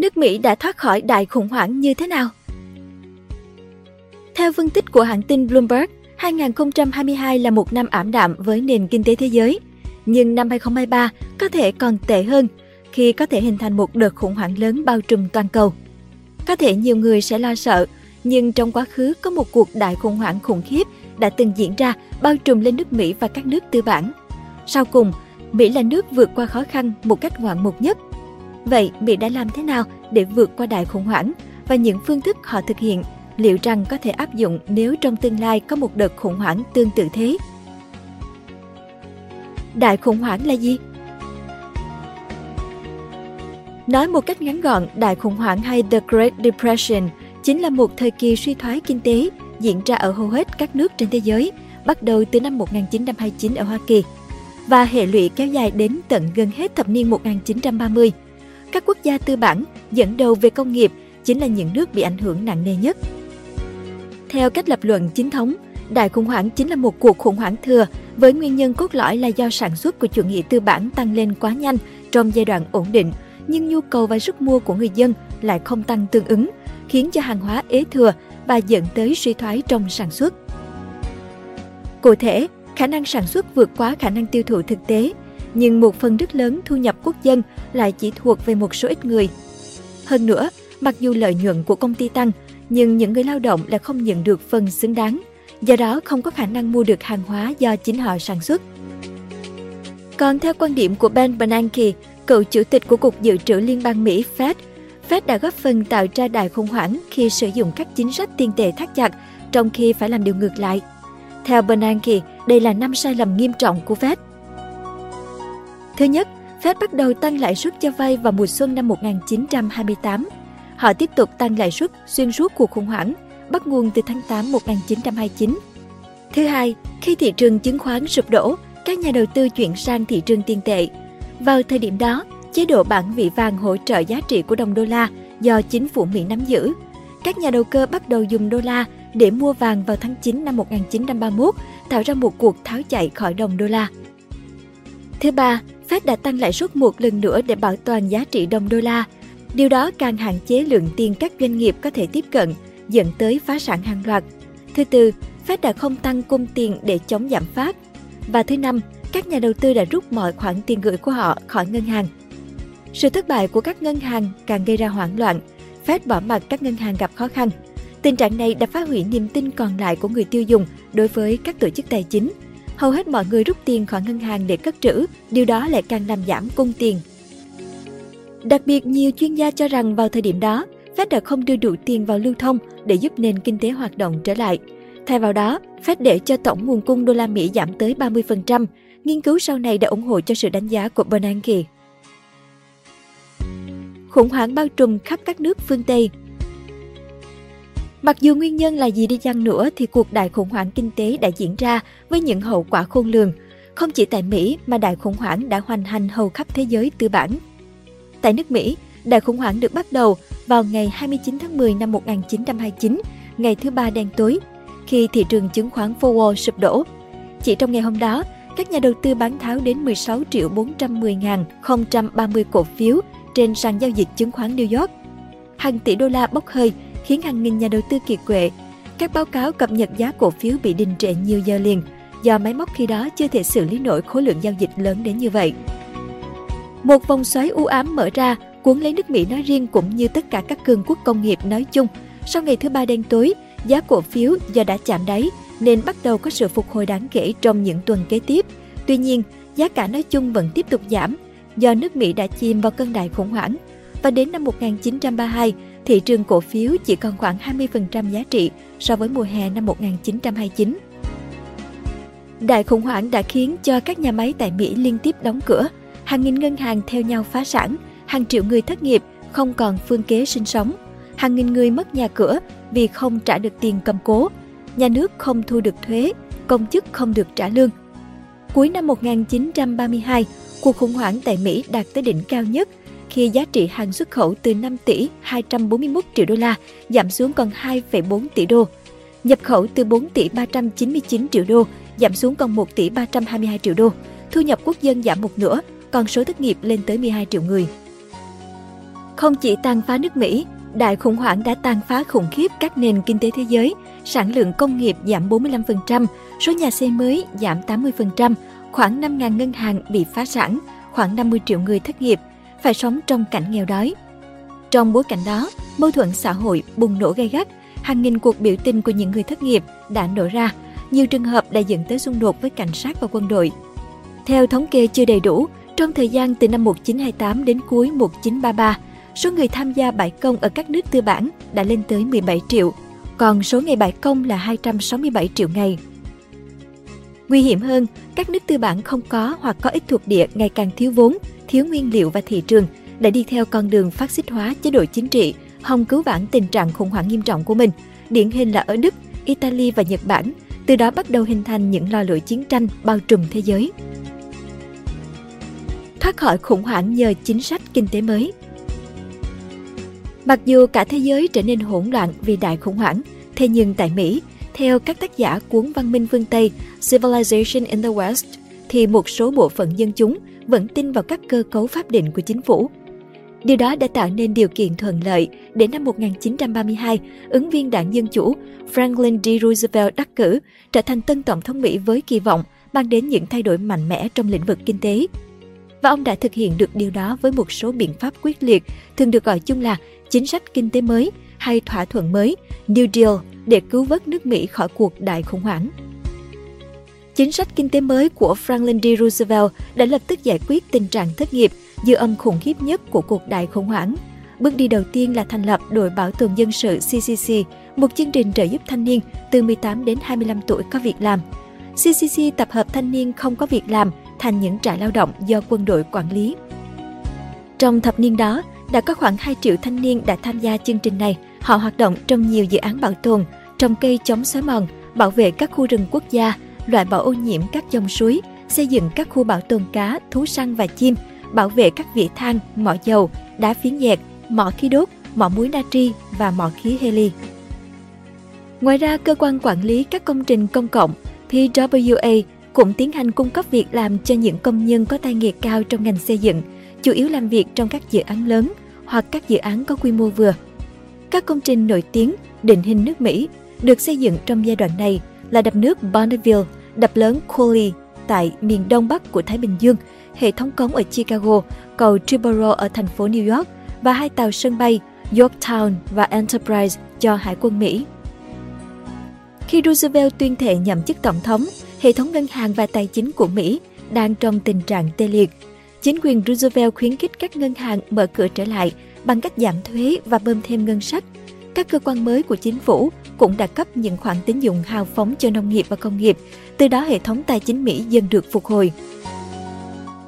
Nước Mỹ đã thoát khỏi đại khủng hoảng như thế nào? Theo phân tích của hãng tin Bloomberg, 2022 là một năm ảm đạm với nền kinh tế thế giới. Nhưng năm 2023 có thể còn tệ hơn khi có thể hình thành một đợt khủng hoảng lớn bao trùm toàn cầu. Có thể nhiều người sẽ lo sợ, nhưng trong quá khứ có một cuộc đại khủng hoảng khủng khiếp đã từng diễn ra bao trùm lên nước Mỹ và các nước tư bản. Sau cùng, Mỹ là nước vượt qua khó khăn một cách ngoạn mục nhất. Vậy Mỹ đã làm thế nào để vượt qua đại khủng hoảng và những phương thức họ thực hiện liệu rằng có thể áp dụng nếu trong tương lai có một đợt khủng hoảng tương tự thế? Đại khủng hoảng là gì? Nói một cách ngắn gọn, đại khủng hoảng hay The Great Depression chính là một thời kỳ suy thoái kinh tế diễn ra ở hầu hết các nước trên thế giới, bắt đầu từ năm 1929 ở Hoa Kỳ và hệ lụy kéo dài đến tận gần hết thập niên 1930. Các quốc gia tư bản dẫn đầu về công nghiệp chính là những nước bị ảnh hưởng nặng nề nhất. Theo cách lập luận chính thống, đại khủng hoảng chính là một cuộc khủng hoảng thừa với nguyên nhân cốt lõi là do sản xuất của chủ nghĩa tư bản tăng lên quá nhanh trong giai đoạn ổn định, nhưng nhu cầu và sức mua của người dân lại không tăng tương ứng, khiến cho hàng hóa ế thừa và dẫn tới suy thoái trong sản xuất. Cụ thể, khả năng sản xuất vượt quá khả năng tiêu thụ thực tế, nhưng một phần rất lớn thu nhập quốc dân lại chỉ thuộc về một số ít người. Hơn nữa, mặc dù lợi nhuận của công ty tăng, nhưng những người lao động lại không nhận được phần xứng đáng, do đó không có khả năng mua được hàng hóa do chính họ sản xuất. Còn theo quan điểm của Ben Bernanke, cựu chủ tịch của Cục Dự trữ Liên bang Mỹ Fed, Fed đã góp phần tạo ra đại khủng hoảng khi sử dụng các chính sách tiền tệ thắt chặt, trong khi phải làm điều ngược lại. Theo Bernanke, đây là năm sai lầm nghiêm trọng của Fed. Thứ nhất, Fed bắt đầu tăng lãi suất cho vay vào mùa xuân năm 1928 Họ tiếp tục tăng lãi suất xuyên suốt cuộc khủng hoảng, bắt nguồn từ tháng 8 1929. Thứ hai, khi thị trường chứng khoán sụp đổ, các nhà đầu tư chuyển sang thị trường tiền tệ. Vào thời điểm đó, chế độ bản vị vàng hỗ trợ giá trị của đồng đô la do chính phủ Mỹ nắm giữ. Các nhà đầu cơ bắt đầu dùng đô la để mua vàng vào tháng 9 năm 1931, tạo ra một cuộc tháo chạy khỏi đồng đô la. Thứ ba, Fed đã tăng lãi suất một lần nữa để bảo toàn giá trị đồng đô la, Điều đó càng hạn chế lượng tiền các doanh nghiệp có thể tiếp cận, dẫn tới phá sản hàng loạt. Thứ tư, Fed đã không tăng cung tiền để chống giảm phát. Và thứ năm, các nhà đầu tư đã rút mọi khoản tiền gửi của họ khỏi ngân hàng. Sự thất bại của các ngân hàng càng gây ra hoảng loạn, Fed bỏ mặt các ngân hàng gặp khó khăn. Tình trạng này đã phá hủy niềm tin còn lại của người tiêu dùng đối với các tổ chức tài chính. Hầu hết mọi người rút tiền khỏi ngân hàng để cất trữ, điều đó lại càng làm giảm cung tiền Đặc biệt, nhiều chuyên gia cho rằng vào thời điểm đó, Fed đã không đưa đủ tiền vào lưu thông để giúp nền kinh tế hoạt động trở lại. Thay vào đó, Fed để cho tổng nguồn cung đô la Mỹ giảm tới 30%. Nghiên cứu sau này đã ủng hộ cho sự đánh giá của Bernanke. Khủng hoảng bao trùm khắp các nước phương Tây Mặc dù nguyên nhân là gì đi chăng nữa thì cuộc đại khủng hoảng kinh tế đã diễn ra với những hậu quả khôn lường. Không chỉ tại Mỹ mà đại khủng hoảng đã hoành hành hầu khắp thế giới tư bản – Tại nước Mỹ, đại khủng hoảng được bắt đầu vào ngày 29 tháng 10 năm 1929, ngày thứ ba đen tối, khi thị trường chứng khoán Wall sụp đổ. Chỉ trong ngày hôm đó, các nhà đầu tư bán tháo đến 16 triệu 410.030 cổ phiếu trên sàn giao dịch chứng khoán New York. Hàng tỷ đô la bốc hơi khiến hàng nghìn nhà đầu tư kiệt quệ. Các báo cáo cập nhật giá cổ phiếu bị đình trệ nhiều giờ liền do máy móc khi đó chưa thể xử lý nổi khối lượng giao dịch lớn đến như vậy. Một vòng xoáy u ám mở ra, cuốn lấy nước Mỹ nói riêng cũng như tất cả các cường quốc công nghiệp nói chung. Sau ngày thứ ba đen tối, giá cổ phiếu do đã chạm đáy nên bắt đầu có sự phục hồi đáng kể trong những tuần kế tiếp. Tuy nhiên, giá cả nói chung vẫn tiếp tục giảm do nước Mỹ đã chìm vào cơn đại khủng hoảng. Và đến năm 1932, thị trường cổ phiếu chỉ còn khoảng 20% giá trị so với mùa hè năm 1929. Đại khủng hoảng đã khiến cho các nhà máy tại Mỹ liên tiếp đóng cửa – hàng nghìn ngân hàng theo nhau phá sản, hàng triệu người thất nghiệp, không còn phương kế sinh sống. Hàng nghìn người mất nhà cửa vì không trả được tiền cầm cố, nhà nước không thu được thuế, công chức không được trả lương. Cuối năm 1932, cuộc khủng hoảng tại Mỹ đạt tới đỉnh cao nhất khi giá trị hàng xuất khẩu từ 5 tỷ 241 triệu đô la giảm xuống còn 2,4 tỷ đô. Nhập khẩu từ 4 tỷ 399 triệu đô giảm xuống còn 1 tỷ 322 triệu đô. Thu nhập quốc dân giảm một nửa, còn số thất nghiệp lên tới 12 triệu người. Không chỉ tàn phá nước Mỹ, đại khủng hoảng đã tàn phá khủng khiếp các nền kinh tế thế giới, sản lượng công nghiệp giảm 45%, số nhà xây mới giảm 80%, khoảng 5.000 ngân hàng bị phá sản, khoảng 50 triệu người thất nghiệp, phải sống trong cảnh nghèo đói. Trong bối cảnh đó, mâu thuẫn xã hội bùng nổ gay gắt, hàng nghìn cuộc biểu tình của những người thất nghiệp đã nổ ra, nhiều trường hợp đã dẫn tới xung đột với cảnh sát và quân đội. Theo thống kê chưa đầy đủ, trong thời gian từ năm 1928 đến cuối 1933, số người tham gia bãi công ở các nước tư bản đã lên tới 17 triệu, còn số ngày bãi công là 267 triệu ngày. Nguy hiểm hơn, các nước tư bản không có hoặc có ít thuộc địa ngày càng thiếu vốn, thiếu nguyên liệu và thị trường, đã đi theo con đường phát xít hóa chế độ chính trị, hòng cứu vãn tình trạng khủng hoảng nghiêm trọng của mình. Điển hình là ở Đức, Italy và Nhật Bản, từ đó bắt đầu hình thành những lo lỗi chiến tranh bao trùm thế giới. Thoát khỏi khủng hoảng nhờ chính sách kinh tế mới Mặc dù cả thế giới trở nên hỗn loạn vì đại khủng hoảng, thế nhưng tại Mỹ, theo các tác giả cuốn văn minh phương Tây Civilization in the West, thì một số bộ phận dân chúng vẫn tin vào các cơ cấu pháp định của chính phủ. Điều đó đã tạo nên điều kiện thuận lợi để năm 1932, ứng viên đảng Dân Chủ Franklin D. Roosevelt đắc cử trở thành tân tổng thống Mỹ với kỳ vọng mang đến những thay đổi mạnh mẽ trong lĩnh vực kinh tế. Và ông đã thực hiện được điều đó với một số biện pháp quyết liệt, thường được gọi chung là chính sách kinh tế mới hay thỏa thuận mới, New Deal, để cứu vớt nước Mỹ khỏi cuộc đại khủng hoảng. Chính sách kinh tế mới của Franklin D. Roosevelt đã lập tức giải quyết tình trạng thất nghiệp dư âm khủng khiếp nhất của cuộc đại khủng hoảng. Bước đi đầu tiên là thành lập đội bảo tồn dân sự CCC, một chương trình trợ giúp thanh niên từ 18 đến 25 tuổi có việc làm. CCC tập hợp thanh niên không có việc làm thành những trại lao động do quân đội quản lý. Trong thập niên đó, đã có khoảng 2 triệu thanh niên đã tham gia chương trình này. Họ hoạt động trong nhiều dự án bảo tồn, trồng cây chống xói mòn, bảo vệ các khu rừng quốc gia, loại bỏ ô nhiễm các dòng suối, xây dựng các khu bảo tồn cá, thú săn và chim, bảo vệ các vị than, mỏ dầu, đá phiến nhẹt, mỏ khí đốt, mỏ muối natri và mỏ khí heli. Ngoài ra, cơ quan quản lý các công trình công cộng PWA cũng tiến hành cung cấp việc làm cho những công nhân có tay nghề cao trong ngành xây dựng, chủ yếu làm việc trong các dự án lớn hoặc các dự án có quy mô vừa. Các công trình nổi tiếng định hình nước Mỹ được xây dựng trong giai đoạn này là đập nước Bonneville, đập lớn Cooley tại miền đông bắc của Thái Bình Dương, hệ thống cống ở Chicago, cầu Triborough ở thành phố New York và hai tàu sân bay Yorktown và Enterprise cho Hải quân Mỹ. Khi Roosevelt tuyên thệ nhậm chức tổng thống, hệ thống ngân hàng và tài chính của Mỹ đang trong tình trạng tê liệt. Chính quyền Roosevelt khuyến khích các ngân hàng mở cửa trở lại bằng cách giảm thuế và bơm thêm ngân sách. Các cơ quan mới của chính phủ cũng đã cấp những khoản tín dụng hào phóng cho nông nghiệp và công nghiệp, từ đó hệ thống tài chính Mỹ dần được phục hồi.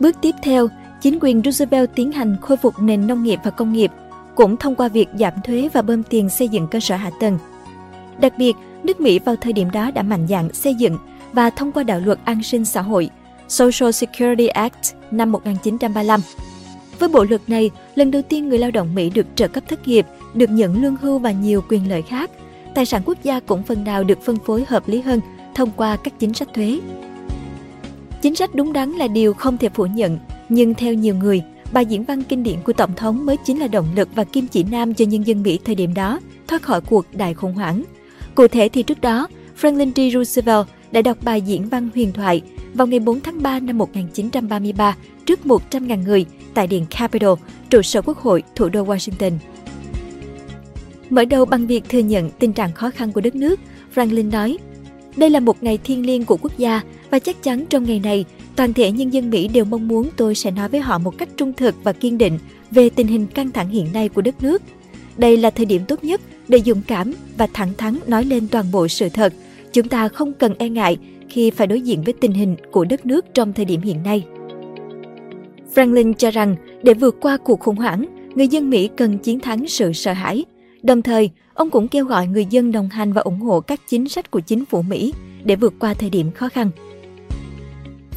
Bước tiếp theo, chính quyền Roosevelt tiến hành khôi phục nền nông nghiệp và công nghiệp, cũng thông qua việc giảm thuế và bơm tiền xây dựng cơ sở hạ tầng. Đặc biệt, nước Mỹ vào thời điểm đó đã mạnh dạn xây dựng và thông qua đạo luật an sinh xã hội Social Security Act năm 1935. Với bộ luật này, lần đầu tiên người lao động Mỹ được trợ cấp thất nghiệp, được nhận lương hưu và nhiều quyền lợi khác. Tài sản quốc gia cũng phần nào được phân phối hợp lý hơn thông qua các chính sách thuế. Chính sách đúng đắn là điều không thể phủ nhận, nhưng theo nhiều người, bài diễn văn kinh điển của Tổng thống mới chính là động lực và kim chỉ nam cho nhân dân Mỹ thời điểm đó thoát khỏi cuộc đại khủng hoảng. Cụ thể thì trước đó, Franklin D. Roosevelt đã đọc bài diễn văn huyền thoại vào ngày 4 tháng 3 năm 1933 trước 100.000 người tại Điện Capitol, trụ sở quốc hội thủ đô Washington. Mở đầu bằng việc thừa nhận tình trạng khó khăn của đất nước, Franklin nói, đây là một ngày thiêng liêng của quốc gia và chắc chắn trong ngày này, toàn thể nhân dân Mỹ đều mong muốn tôi sẽ nói với họ một cách trung thực và kiên định về tình hình căng thẳng hiện nay của đất nước. Đây là thời điểm tốt nhất để dũng cảm và thẳng thắn nói lên toàn bộ sự thật. Chúng ta không cần e ngại khi phải đối diện với tình hình của đất nước trong thời điểm hiện nay. Franklin cho rằng để vượt qua cuộc khủng hoảng, người dân Mỹ cần chiến thắng sự sợ hãi. Đồng thời, ông cũng kêu gọi người dân đồng hành và ủng hộ các chính sách của chính phủ Mỹ để vượt qua thời điểm khó khăn.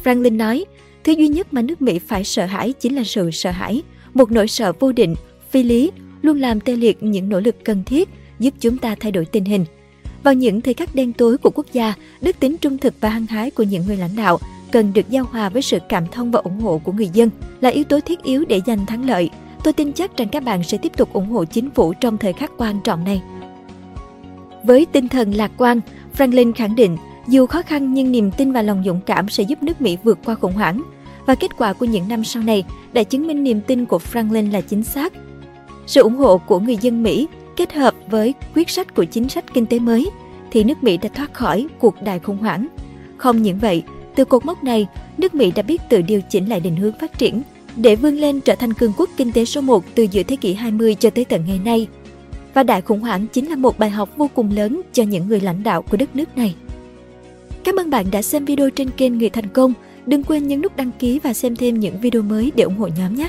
Franklin nói, thứ duy nhất mà nước Mỹ phải sợ hãi chính là sự sợ hãi, một nỗi sợ vô định, phi lý, luôn làm tê liệt những nỗ lực cần thiết giúp chúng ta thay đổi tình hình. Vào những thời khắc đen tối của quốc gia, đức tính trung thực và hăng hái của những người lãnh đạo cần được giao hòa với sự cảm thông và ủng hộ của người dân là yếu tố thiết yếu để giành thắng lợi. Tôi tin chắc rằng các bạn sẽ tiếp tục ủng hộ chính phủ trong thời khắc quan trọng này. Với tinh thần lạc quan, Franklin khẳng định dù khó khăn nhưng niềm tin và lòng dũng cảm sẽ giúp nước Mỹ vượt qua khủng hoảng. Và kết quả của những năm sau này đã chứng minh niềm tin của Franklin là chính xác. Sự ủng hộ của người dân Mỹ kết hợp với quyết sách của chính sách kinh tế mới thì nước Mỹ đã thoát khỏi cuộc đại khủng hoảng. Không những vậy, từ cột mốc này, nước Mỹ đã biết tự điều chỉnh lại định hướng phát triển để vươn lên trở thành cường quốc kinh tế số 1 từ giữa thế kỷ 20 cho tới tận ngày nay. Và đại khủng hoảng chính là một bài học vô cùng lớn cho những người lãnh đạo của đất nước này. Cảm ơn bạn đã xem video trên kênh Người Thành Công. Đừng quên nhấn nút đăng ký và xem thêm những video mới để ủng hộ nhóm nhé!